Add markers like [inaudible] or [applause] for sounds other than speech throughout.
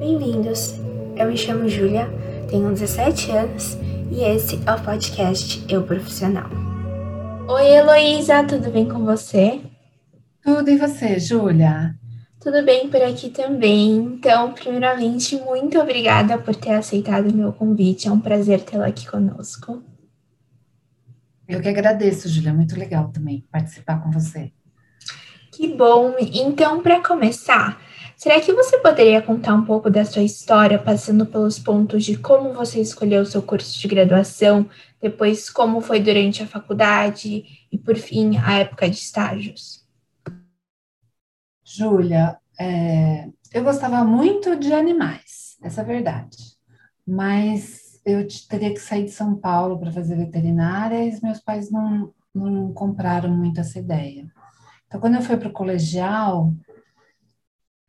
Bem-vindos! Eu me chamo Júlia, tenho 17 anos e esse é o podcast Eu Profissional. Oi, Heloísa, tudo bem com você? Tudo e você, Júlia? Tudo bem por aqui também. Então, primeiramente, muito obrigada por ter aceitado o meu convite. É um prazer tê-la aqui conosco. Eu que agradeço, Júlia. Muito legal também participar com você. Que bom! Então, para começar, será que você poderia contar um pouco da sua história, passando pelos pontos de como você escolheu o seu curso de graduação, depois como foi durante a faculdade e, por fim, a época de estágios? Júlia, é, eu gostava muito de animais, essa é a verdade. Mas eu teria que sair de São Paulo para fazer veterinária e meus pais não, não compraram muito essa ideia. Então, quando eu fui para o colegial,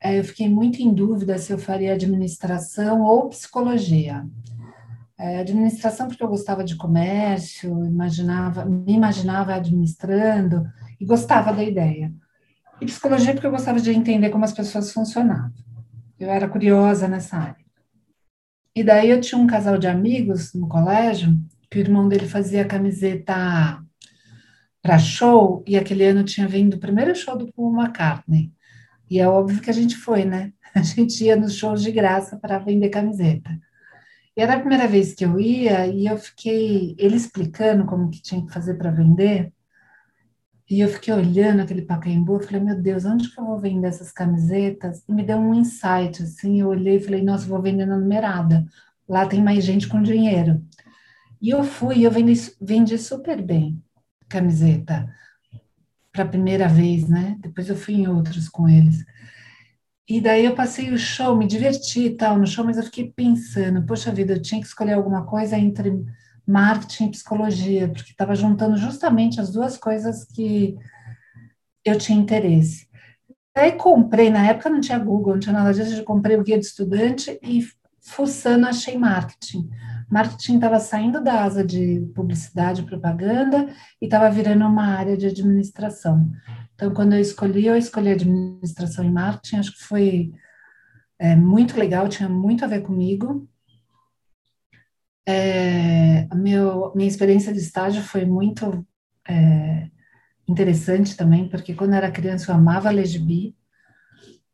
eu fiquei muito em dúvida se eu faria administração ou psicologia. É, administração porque eu gostava de comércio, imaginava, me imaginava administrando e gostava da ideia. E psicologia porque eu gostava de entender como as pessoas funcionavam. Eu era curiosa nessa área. E daí eu tinha um casal de amigos no colégio que o irmão dele fazia camiseta para show, e aquele ano tinha vindo o primeiro show do Paul McCartney. E é óbvio que a gente foi, né? [laughs] A gente ia nos shows de graça para vender camiseta. E era a primeira vez que eu ia, e eu fiquei, ele explicando como que tinha que fazer para vender, e eu fiquei olhando aquele Pacaembu, eu falei, meu Deus, onde que eu vou vender essas camisetas? E me deu um insight, assim, eu olhei e falei, nossa, vou vender na numerada, lá tem mais gente com dinheiro. E eu fui, eu vendi, vendi super bem camiseta para a primeira vez, né? Depois eu fui em outros com eles. E daí eu passei o show, me diverti e tal no show, mas eu fiquei pensando, poxa vida, eu tinha que escolher alguma coisa entre marketing e psicologia, porque estava juntando justamente as duas coisas que eu tinha interesse. Daí comprei, na época não tinha Google, não tinha nada disso, eu comprei o guia de estudante e fuçando achei marketing marketing estava saindo da asa de publicidade e propaganda e estava virando uma área de administração. Então, quando eu escolhi, eu escolhi administração e marketing, acho que foi é, muito legal, tinha muito a ver comigo. É, meu, minha experiência de estágio foi muito é, interessante também, porque quando eu era criança eu amava ler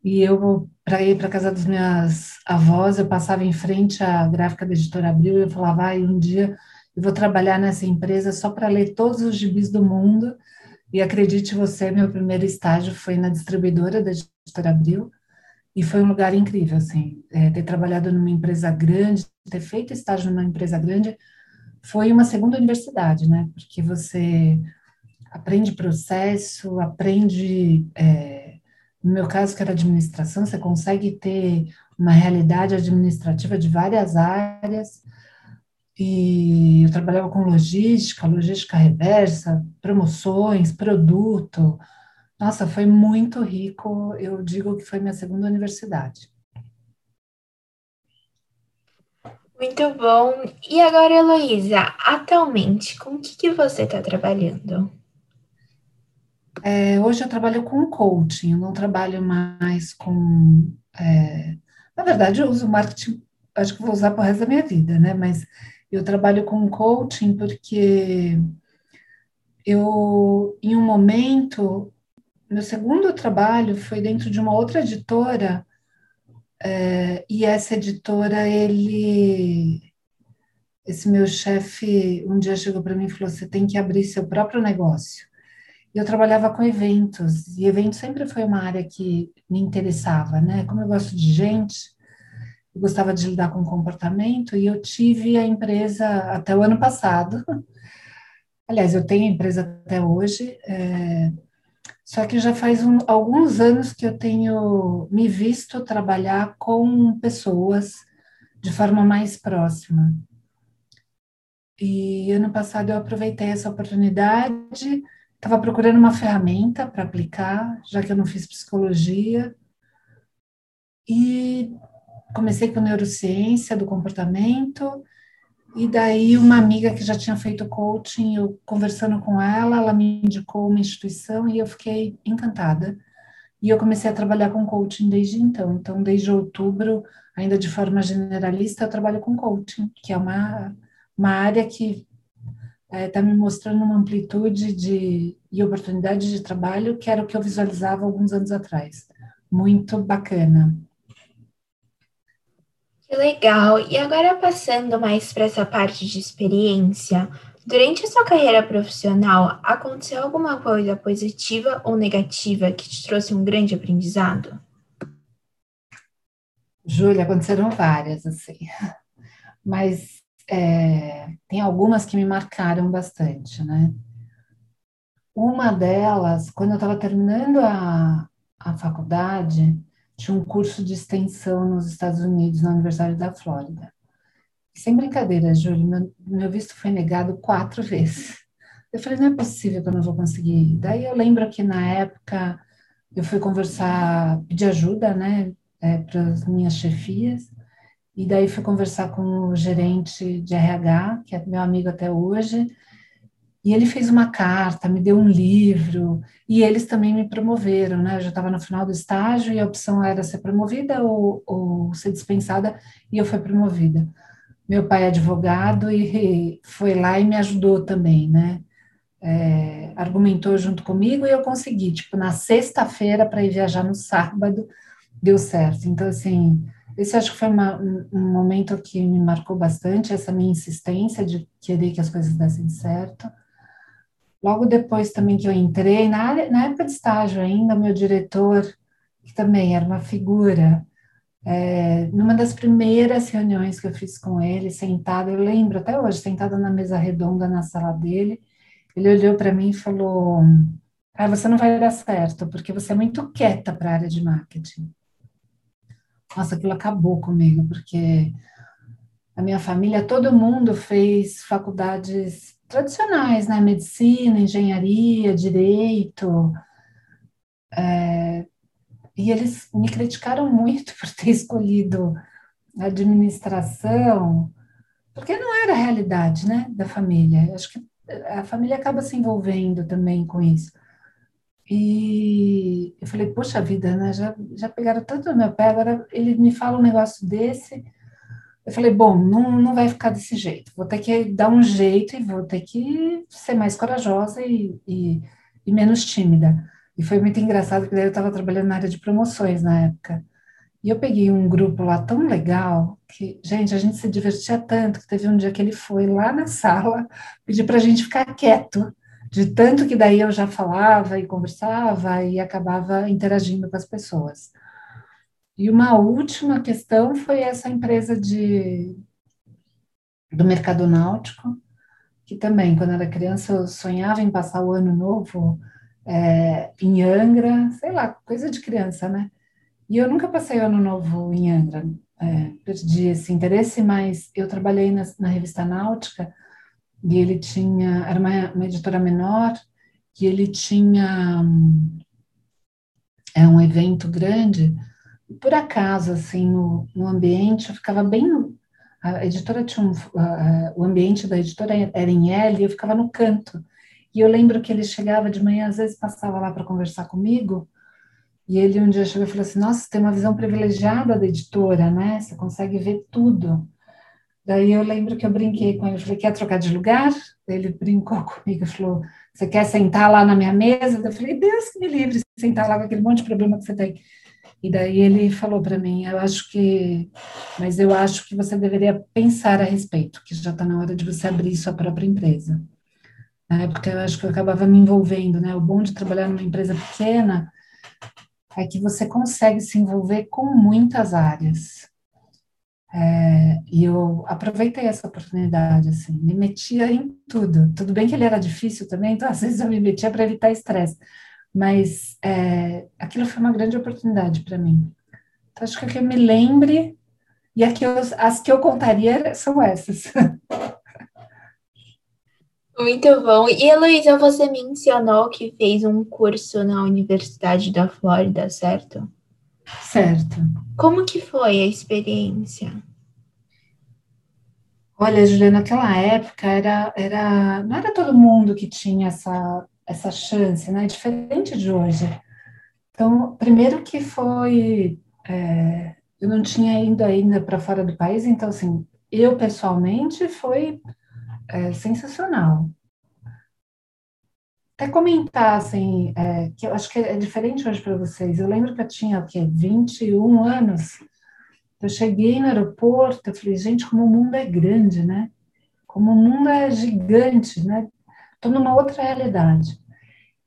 e eu, para ir para casa das minhas avós, eu passava em frente à gráfica da editora Abril e eu falava, ah, um dia eu vou trabalhar nessa empresa só para ler todos os gibis do mundo. E acredite você, meu primeiro estágio foi na distribuidora da editora Abril e foi um lugar incrível, assim, é, ter trabalhado numa empresa grande, ter feito estágio numa empresa grande, foi uma segunda universidade, né? Porque você aprende processo, aprende é, no meu caso, que era administração, você consegue ter uma realidade administrativa de várias áreas. E eu trabalhava com logística, logística reversa, promoções, produto. Nossa, foi muito rico. Eu digo que foi minha segunda universidade. Muito bom. E agora, Heloísa, atualmente, com o que, que você está trabalhando? É, hoje eu trabalho com coaching, eu não trabalho mais com. É, na verdade, eu uso marketing, acho que vou usar para o resto da minha vida, né? Mas eu trabalho com coaching porque eu, em um momento, meu segundo trabalho foi dentro de uma outra editora, é, e essa editora, ele. Esse meu chefe um dia chegou para mim e falou: você tem que abrir seu próprio negócio eu trabalhava com eventos, e eventos sempre foi uma área que me interessava, né? Como eu gosto de gente, eu gostava de lidar com comportamento, e eu tive a empresa até o ano passado. [laughs] Aliás, eu tenho a empresa até hoje, é, só que já faz um, alguns anos que eu tenho me visto trabalhar com pessoas de forma mais próxima. E ano passado eu aproveitei essa oportunidade Estava procurando uma ferramenta para aplicar, já que eu não fiz psicologia. E comecei com neurociência do comportamento. E daí uma amiga que já tinha feito coaching, eu conversando com ela, ela me indicou uma instituição e eu fiquei encantada. e eu comecei a trabalhar com coaching desde então. Então, desde outubro, ainda de forma generalista, eu trabalho com coaching, que é uma, uma área que está é, tá me mostrando uma amplitude de, e oportunidade de trabalho que era o que eu visualizava alguns anos atrás. Muito bacana. Que legal! E agora passando mais para essa parte de experiência, durante a sua carreira profissional, aconteceu alguma coisa positiva ou negativa que te trouxe um grande aprendizado? Júlia, aconteceram várias, assim. [laughs] Mas é, tem algumas que me marcaram bastante, né? Uma delas, quando eu estava terminando a, a faculdade, tinha um curso de extensão nos Estados Unidos, na Universidade da Flórida. Sem brincadeira, Júlio, meu, meu visto foi negado quatro [laughs] vezes. Eu falei, não é possível que eu não vou conseguir. Daí eu lembro que na época eu fui conversar, pedir ajuda, né, é, para as minhas chefias, e daí fui conversar com o gerente de RH, que é meu amigo até hoje, e ele fez uma carta, me deu um livro, e eles também me promoveram, né? Eu já estava no final do estágio e a opção era ser promovida ou, ou ser dispensada, e eu fui promovida. Meu pai é advogado e foi lá e me ajudou também, né? É, argumentou junto comigo e eu consegui, tipo, na sexta-feira para ir viajar no sábado, deu certo. Então, assim, esse acho que foi uma, um momento que me marcou bastante, essa minha insistência de querer que as coisas dessem certo. Logo depois também que eu entrei, na, área, na época de estágio ainda, meu diretor, que também era uma figura, é, numa das primeiras reuniões que eu fiz com ele, sentada, eu lembro até hoje, sentada na mesa redonda na sala dele, ele olhou para mim e falou: ah, você não vai dar certo, porque você é muito quieta para a área de marketing. Nossa, aquilo acabou comigo, porque a minha família, todo mundo fez faculdades tradicionais, né? Medicina, engenharia, direito. É, e eles me criticaram muito [laughs] por ter escolhido administração, porque não era a realidade, né, da família. Acho que a família acaba se envolvendo também com isso. E eu falei, poxa vida, né? Já, já pegaram tanto no meu pé, agora ele me fala um negócio desse. Eu falei, bom, não, não vai ficar desse jeito. Vou ter que dar um jeito e vou ter que ser mais corajosa e, e, e menos tímida. E foi muito engraçado, porque daí eu estava trabalhando na área de promoções na época. E eu peguei um grupo lá tão legal que, gente, a gente se divertia tanto que teve um dia que ele foi lá na sala pedir para a gente ficar quieto de tanto que daí eu já falava e conversava e acabava interagindo com as pessoas. E uma última questão foi essa empresa de do mercado náutico, que também, quando era criança, eu sonhava em passar o ano novo é, em Angra, sei lá, coisa de criança, né? E eu nunca passei o ano novo em Angra, é, perdi esse interesse, mas eu trabalhei na, na revista Náutica, e ele tinha, era uma, uma editora menor, e ele tinha é um evento grande, por acaso, assim, no, no ambiente, eu ficava bem, a editora tinha um, o ambiente da editora era em L, eu ficava no canto, e eu lembro que ele chegava de manhã, às vezes passava lá para conversar comigo, e ele um dia chegou e falou assim, nossa, você tem uma visão privilegiada da editora, né, você consegue ver tudo, Daí eu lembro que eu brinquei com ele, falei, quer trocar de lugar? Ele brincou [laughs] comigo, falou, você quer sentar lá na minha mesa? Eu falei, Deus que me livre, sentar lá com aquele monte de problema que você tem. E daí ele falou para mim, eu acho que, mas eu acho que você deveria pensar a respeito, que já está na hora de você abrir sua própria empresa. Né? Porque eu acho que eu acabava me envolvendo, né? O bom de trabalhar numa empresa pequena é que você consegue se envolver com muitas áreas. É, e eu aproveitei essa oportunidade, assim, me metia em tudo. Tudo bem que ele era difícil também, então [laughs] às vezes eu me metia para evitar estresse, mas é, aquilo foi uma grande oportunidade para mim. Então, acho que o que eu me lembre, e aqui eu, as que eu contaria são essas. [laughs] Muito bom. E Heloísa, você mencionou que fez um curso na Universidade da Flórida, certo? Certo. Como que foi a experiência? Olha, Juliana, naquela época era, era, não era todo mundo que tinha essa, essa chance, né? Diferente de hoje. Então, primeiro que foi, é, eu não tinha ido ainda para fora do país, então, assim, eu pessoalmente foi é, sensacional. Até comentar, assim, é, que eu acho que é diferente hoje para vocês. Eu lembro que eu tinha, o quê, 21 anos, eu cheguei no aeroporto, eu falei, gente, como o mundo é grande, né? Como o mundo é gigante, né? Estou numa outra realidade.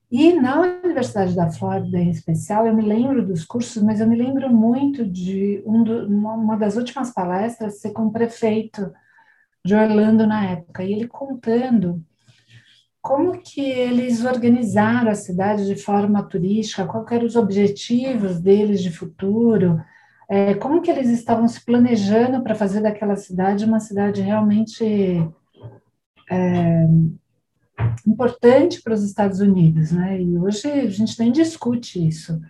E na Universidade da Flórida, em especial, eu me lembro dos cursos, mas eu me lembro muito de um do, uma das últimas palestras ser com o prefeito de Orlando na época, e ele contando como que eles organizaram a cidade de forma turística, quais eram os objetivos deles de futuro, é, como que eles estavam se planejando para fazer daquela cidade uma cidade realmente é, importante para os Estados Unidos, né? E hoje a gente nem discute isso.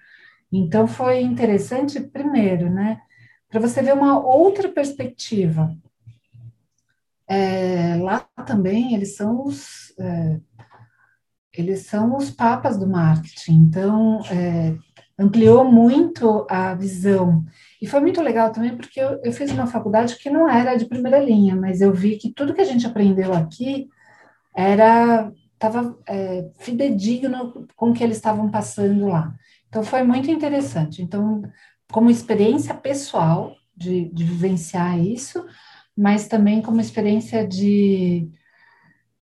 Então foi interessante, primeiro, né, para você ver uma outra perspectiva. É, lá também eles são os é, eles são os papas do marketing. Então é, ampliou muito a visão. E foi muito legal também porque eu, eu fiz uma faculdade que não era de primeira linha, mas eu vi que tudo que a gente aprendeu aqui era estava é, fidedigno com o que eles estavam passando lá. Então, foi muito interessante. Então, como experiência pessoal de, de vivenciar isso, mas também como experiência de,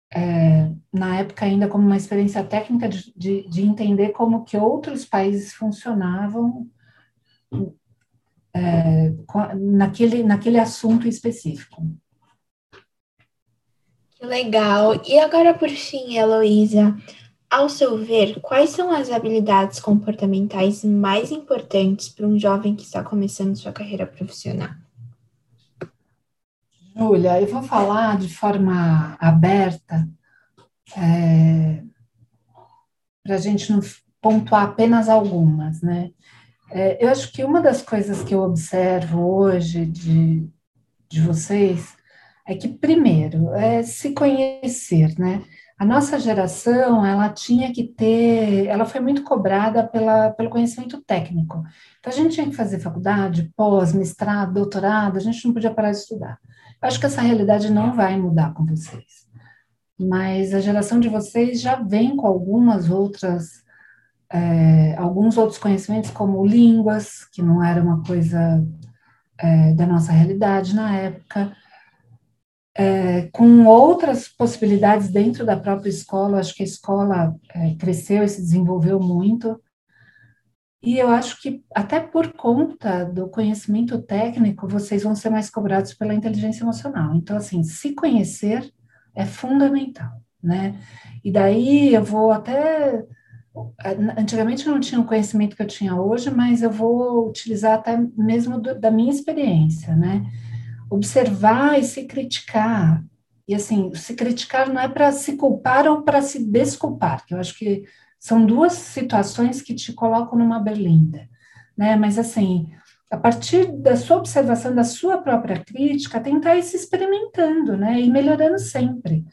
é, na época ainda como uma experiência técnica de, de, de, entender como que outros países funcionavam é, naquele, naquele assunto específico. Que legal. E agora, por fim, Heloísa, ao seu ver, quais são as habilidades comportamentais mais importantes para um jovem que está começando sua carreira profissional? Júlia, eu vou falar de forma aberta, é, para a gente não pontuar apenas algumas, né? É, eu acho que uma das coisas que eu observo hoje de, de vocês é que, primeiro, é se conhecer, né? A nossa geração, ela tinha que ter, ela foi muito cobrada pela, pelo conhecimento técnico. Então, a gente tinha que fazer faculdade, pós, mestrado, doutorado, a gente não podia parar de estudar. Eu acho que essa realidade não vai mudar com vocês. Mas a geração de vocês já vem com algumas outras, é, alguns outros conhecimentos, como línguas, que não era uma coisa é, da nossa realidade na época, é, com outras possibilidades dentro da própria escola. Acho que a escola é, cresceu e se desenvolveu muito. E eu acho que, até por conta do conhecimento técnico, vocês vão ser mais cobrados pela inteligência emocional. Então, assim, se conhecer é fundamental, né? E daí eu vou até. Antigamente eu não tinha o conhecimento que eu tinha hoje, mas eu vou utilizar até mesmo do, da minha experiência, né? observar e se criticar. E assim, se criticar não é para se culpar ou para se desculpar, que eu acho que são duas situações que te colocam numa berlinda, né? Mas assim, a partir da sua observação, da sua própria crítica, tentar ir se experimentando, né? E melhorando sempre.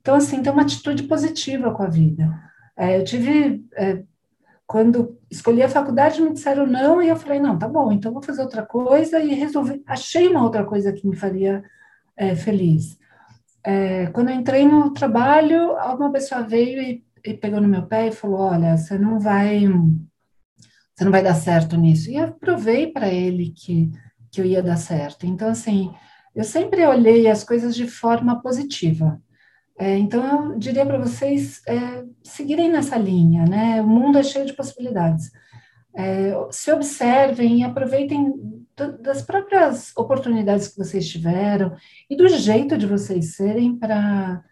Então, assim, ter uma atitude positiva com a vida. É, eu tive é, quando escolhi a faculdade, me disseram não, e eu falei, não, tá bom, então vou fazer outra coisa, e resolvi, achei uma outra coisa que me faria é, feliz. É, quando eu entrei no trabalho, uma pessoa veio e, pegou no meu pé e falou, olha, você não vai, você não vai dar certo nisso. E eu provei para ele que, que eu ia dar certo. Então, assim, eu sempre olhei as coisas de forma positiva. É, então, eu diria para vocês é, seguirem nessa linha, né? O mundo é cheio de possibilidades. É, se observem e aproveitem das próprias oportunidades que vocês tiveram e do jeito de vocês serem para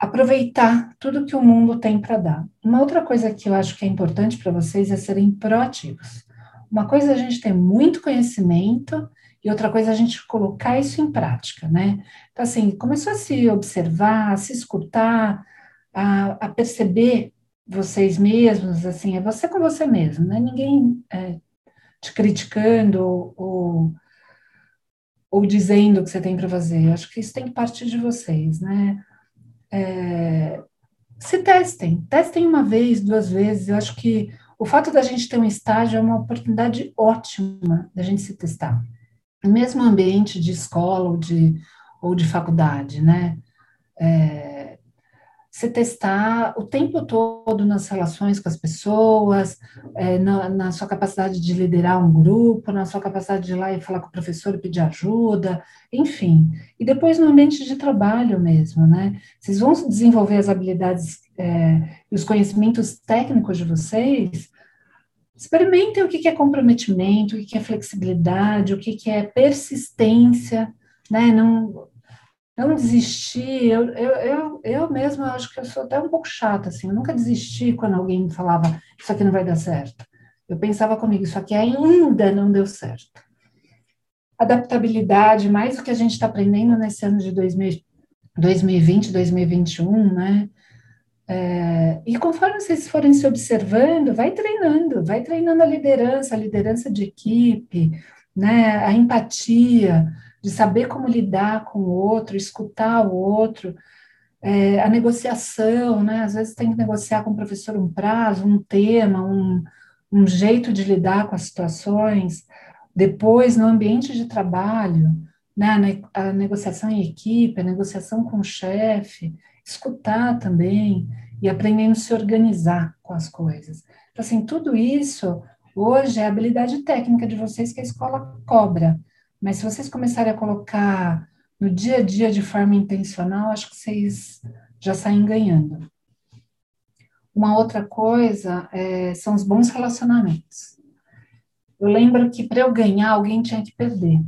aproveitar tudo que o mundo tem para dar. Uma outra coisa que eu acho que é importante para vocês é serem proativos. Uma coisa é a gente ter muito conhecimento e outra coisa é a gente colocar isso em prática, né? Então, assim, começou a se observar, a se escutar, a, a perceber vocês mesmos, assim, é você com você mesmo, né? Ninguém é, te criticando ou, ou dizendo o que você tem para fazer. Eu acho que isso tem que partir de vocês, né? É, se testem, testem uma vez, duas vezes. Eu acho que o fato da gente ter um estágio é uma oportunidade ótima da gente se testar. No mesmo ambiente de escola ou de, ou de faculdade, né? É, se testar o tempo todo nas relações com as pessoas, é, na, na, sua capacidade de liderar um grupo, na sua capacidade de ir lá e falar com o professor e pedir ajuda, enfim. E depois no ambiente de trabalho mesmo, né? Vocês vão desenvolver as habilidades é, e os conhecimentos técnicos de vocês. Experimentem o que é comprometimento, o que é flexibilidade, o que é persistência, né? Não, não desistir, eu, eu, eu, eu mesma acho que eu sou até um pouco chata, assim, eu nunca desisti quando alguém me falava, isso aqui não vai dar certo. Eu pensava comigo, isso aqui ainda não deu certo. Adaptabilidade, mais o que a gente está aprendendo nesse ano de 2000, 2020, 2021, né? É, e conforme vocês forem se observando, vai treinando, vai treinando a liderança, a liderança de equipe, né? A empatia, de saber como lidar com o outro, escutar o outro, é, a negociação, né? Às vezes tem que negociar com o professor um prazo, um tema, um, um jeito de lidar com as situações. Depois, no ambiente de trabalho, né? a negociação em equipe, a negociação com o chefe, escutar também e aprendendo a se organizar com as coisas. Então, assim, tudo isso hoje é a habilidade técnica de vocês que a escola cobra. Mas se vocês começarem a colocar no dia a dia de forma intencional, acho que vocês já saem ganhando. Uma outra coisa é, são os bons relacionamentos. Eu lembro que para eu ganhar, alguém tinha que perder,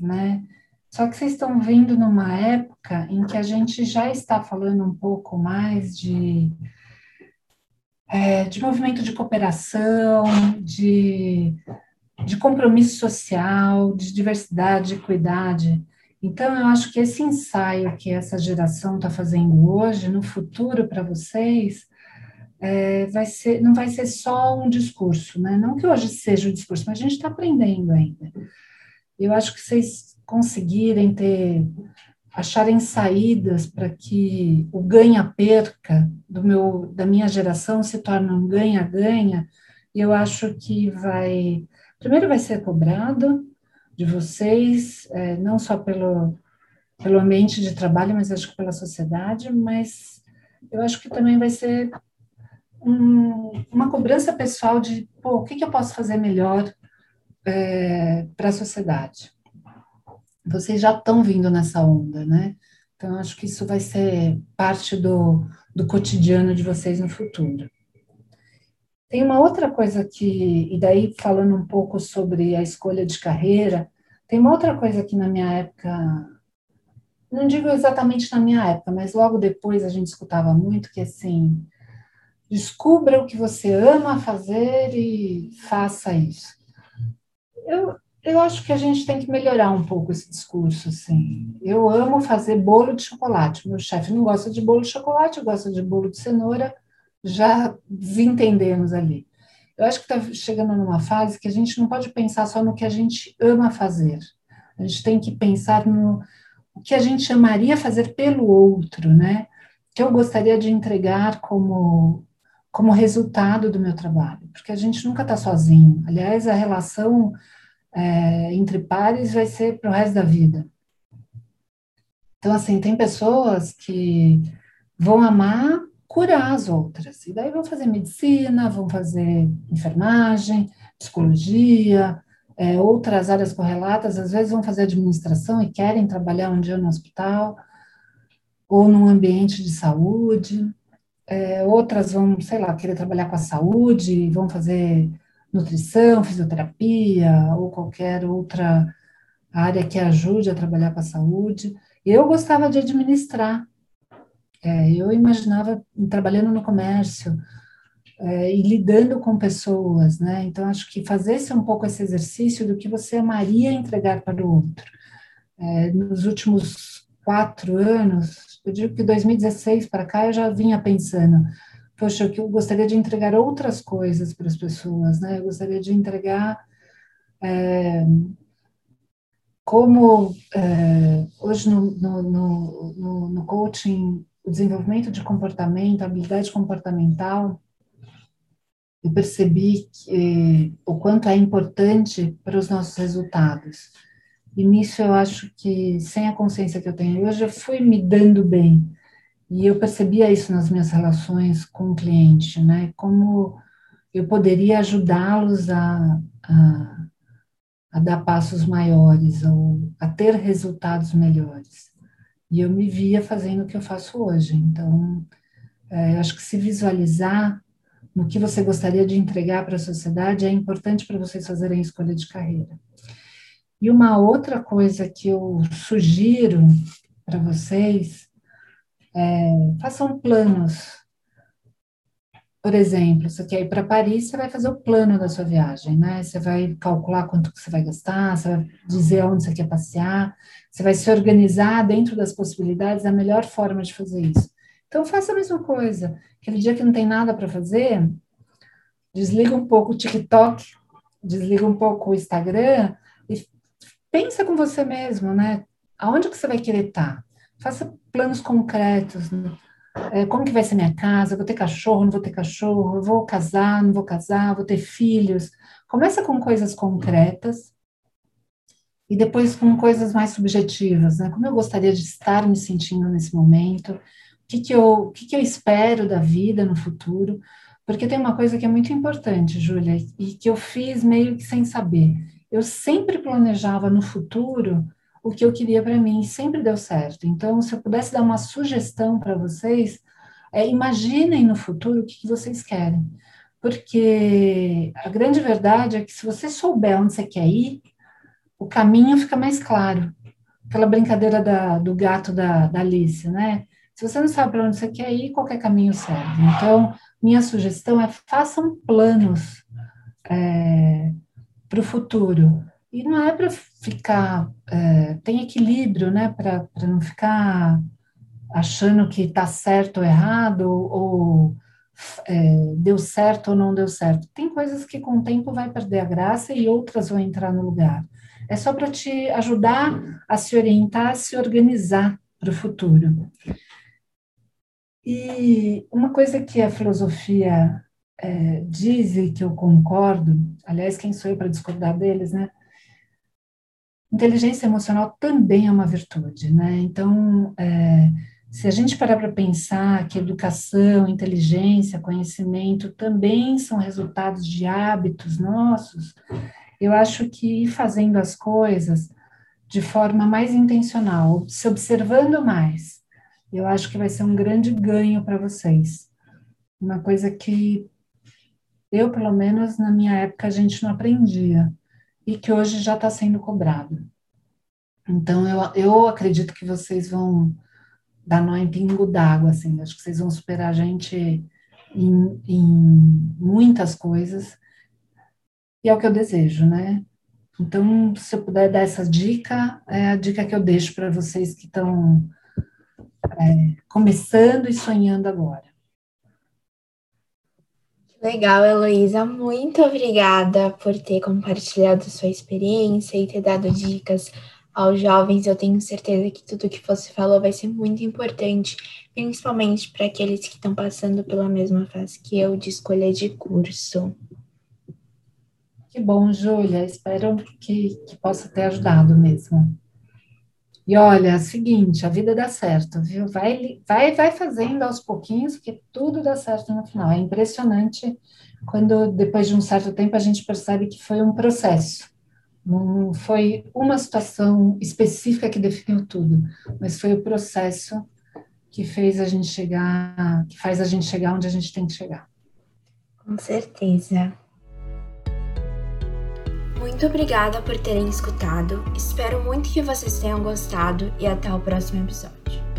né? Só que vocês estão vindo numa época em que a gente já está falando um pouco mais de, é, de movimento de cooperação, de de compromisso social, de diversidade, de equidade. Então, eu acho que esse ensaio que essa geração está fazendo hoje, no futuro para vocês, é, vai ser, não vai ser só um discurso, né? Não que hoje seja um discurso, mas a gente está aprendendo ainda. Eu acho que vocês conseguirem ter, acharem saídas para que o ganha-perca do meu, da minha geração se torne um ganha-ganha, eu acho que vai primeiro vai ser cobrado de vocês, é, não só pelo, pelo ambiente de trabalho, mas acho que pela sociedade, mas eu acho que também vai ser um, uma cobrança pessoal de, pô, o que, que eu posso fazer melhor é, para a sociedade? Vocês já estão vindo nessa onda, né? Então, acho que isso vai ser parte do, do cotidiano de vocês no futuro. Tem uma outra coisa que, e daí falando um pouco sobre a escolha de carreira, tem uma outra coisa que na minha época, não digo exatamente na minha época, mas logo depois a gente escutava muito que assim, descubra o que você ama fazer e faça isso. Eu, eu acho que a gente tem que melhorar um pouco esse discurso, assim. Eu amo fazer bolo de chocolate. Meu chefe não gosta de bolo de chocolate, gosta de bolo de cenoura já desentendemos ali. Eu acho que está chegando numa fase que a gente não pode pensar só no que a gente ama fazer. A gente tem que pensar no o que a gente amaria fazer pelo outro, né? Que eu gostaria de entregar como como resultado do meu trabalho, porque a gente nunca está sozinho. Aliás, a relação é, entre pares vai ser para o resto da vida. Então, assim, tem pessoas que vão amar curar as outras. E daí vão fazer medicina, vão fazer enfermagem, psicologia, é, outras áreas correlatas, às vezes vão fazer administração e querem trabalhar um dia no hospital ou num ambiente de saúde. É, outras vão, sei lá, querer trabalhar com a saúde, vão fazer nutrição, fisioterapia ou qualquer outra área que ajude a trabalhar com a saúde. Eu gostava de administrar, é, eu imaginava trabalhando no comércio é, e lidando com pessoas, né? Então, acho que fazer-se um pouco esse exercício do que você amaria entregar para o outro. É, nos últimos quatro anos, eu digo que 2016 para cá eu já vinha pensando, poxa, eu gostaria de entregar outras coisas para as pessoas, né? Eu gostaria de entregar é, como é, hoje no, no, no, no, coaching o desenvolvimento de comportamento, habilidade comportamental, eu percebi que, o quanto é importante para os nossos resultados. E nisso eu acho que, sem a consciência que eu tenho hoje, eu fui me dando bem. E eu percebia isso nas minhas relações com o cliente, né? Como eu poderia ajudá-los a, a, a, dar passos maiores, ou a ter resultados melhores. E eu me via fazendo o que eu faço hoje. Então, é, acho que se visualizar no que você gostaria de entregar para a sociedade é importante para vocês fazerem escolha de carreira. E uma outra coisa que eu sugiro para vocês é, façam planos. Por exemplo, você quer ir para Paris, você vai fazer o plano da sua viagem, né? Você vai calcular quanto que você vai gastar, você vai dizer onde você quer passear, você vai se organizar dentro das possibilidades, a melhor forma de fazer isso. Então, faça a mesma coisa. Aquele dia que não tem nada para fazer, desliga um pouco o TikTok, desliga um pouco o Instagram e pensa com você mesmo, né? Aonde que você vai querer estar? Faça planos concretos. Né? É, como que vai ser minha casa? vou ter cachorro? Não vou ter cachorro? Vou casar? Não vou casar? Vou ter filhos? Começa com coisas concretas e depois com coisas mais subjetivas, né? Como eu gostaria de estar me sentindo nesse momento? O que, que, eu, o que, que eu espero da vida no futuro? Porque tem uma coisa que é muito importante, Júlia, e que eu fiz meio que sem saber. Eu sempre planejava no futuro o que eu queria para mim, sempre deu certo. Então, se eu pudesse dar uma sugestão para vocês, é, imaginem no futuro o que, que vocês querem. Porque a grande verdade é que se você souber onde você quer ir, o caminho fica mais claro. Aquela brincadeira da, do gato da, da Alice, né? Se você não sabe para onde você quer ir, qualquer caminho serve. Então, minha sugestão é façam planos é, para o futuro. E não é para ficar. É, tem equilíbrio, né? Para não ficar achando que está certo ou errado, ou é, deu certo ou não deu certo. Tem coisas que com o tempo vai perder a graça e outras vão entrar no lugar. É só para te ajudar a se orientar, a se organizar para o futuro. E uma coisa que a filosofia é, diz e que eu concordo, aliás, quem sou eu para discordar deles, né? Inteligência emocional também é uma virtude, né? Então, é, se a gente parar para pensar que educação, inteligência, conhecimento também são resultados de hábitos nossos, eu acho que ir fazendo as coisas de forma mais intencional, se observando mais, eu acho que vai ser um grande ganho para vocês. Uma coisa que eu, pelo menos, na minha época, a gente não aprendia e que hoje já está sendo cobrado. Então, eu, eu acredito que vocês vão dar nó em pingo d'água, assim, acho que vocês vão superar a gente em, em muitas coisas, e é o que eu desejo, né? Então, se eu puder dar essa dica, é a dica que eu deixo para vocês que estão é, começando e sonhando agora. Legal, Heloísa. Muito obrigada por ter compartilhado sua experiência e ter dado dicas aos jovens. Eu tenho certeza que tudo que você falou vai ser muito importante, principalmente para aqueles que estão passando pela mesma fase que eu de escolha de curso. Que bom, Júlia. Espero que, que possa ter ajudado mesmo. E olha, é seguinte, a vida dá certo, viu? Vai, vai, vai fazendo aos pouquinhos que tudo dá certo no final. É impressionante quando depois de um certo tempo a gente percebe que foi um processo. Não foi uma situação específica que definiu tudo, mas foi o processo que fez a gente chegar, que faz a gente chegar onde a gente tem que chegar. Com certeza. Muito obrigada por terem escutado. Espero muito que vocês tenham gostado e até o próximo episódio.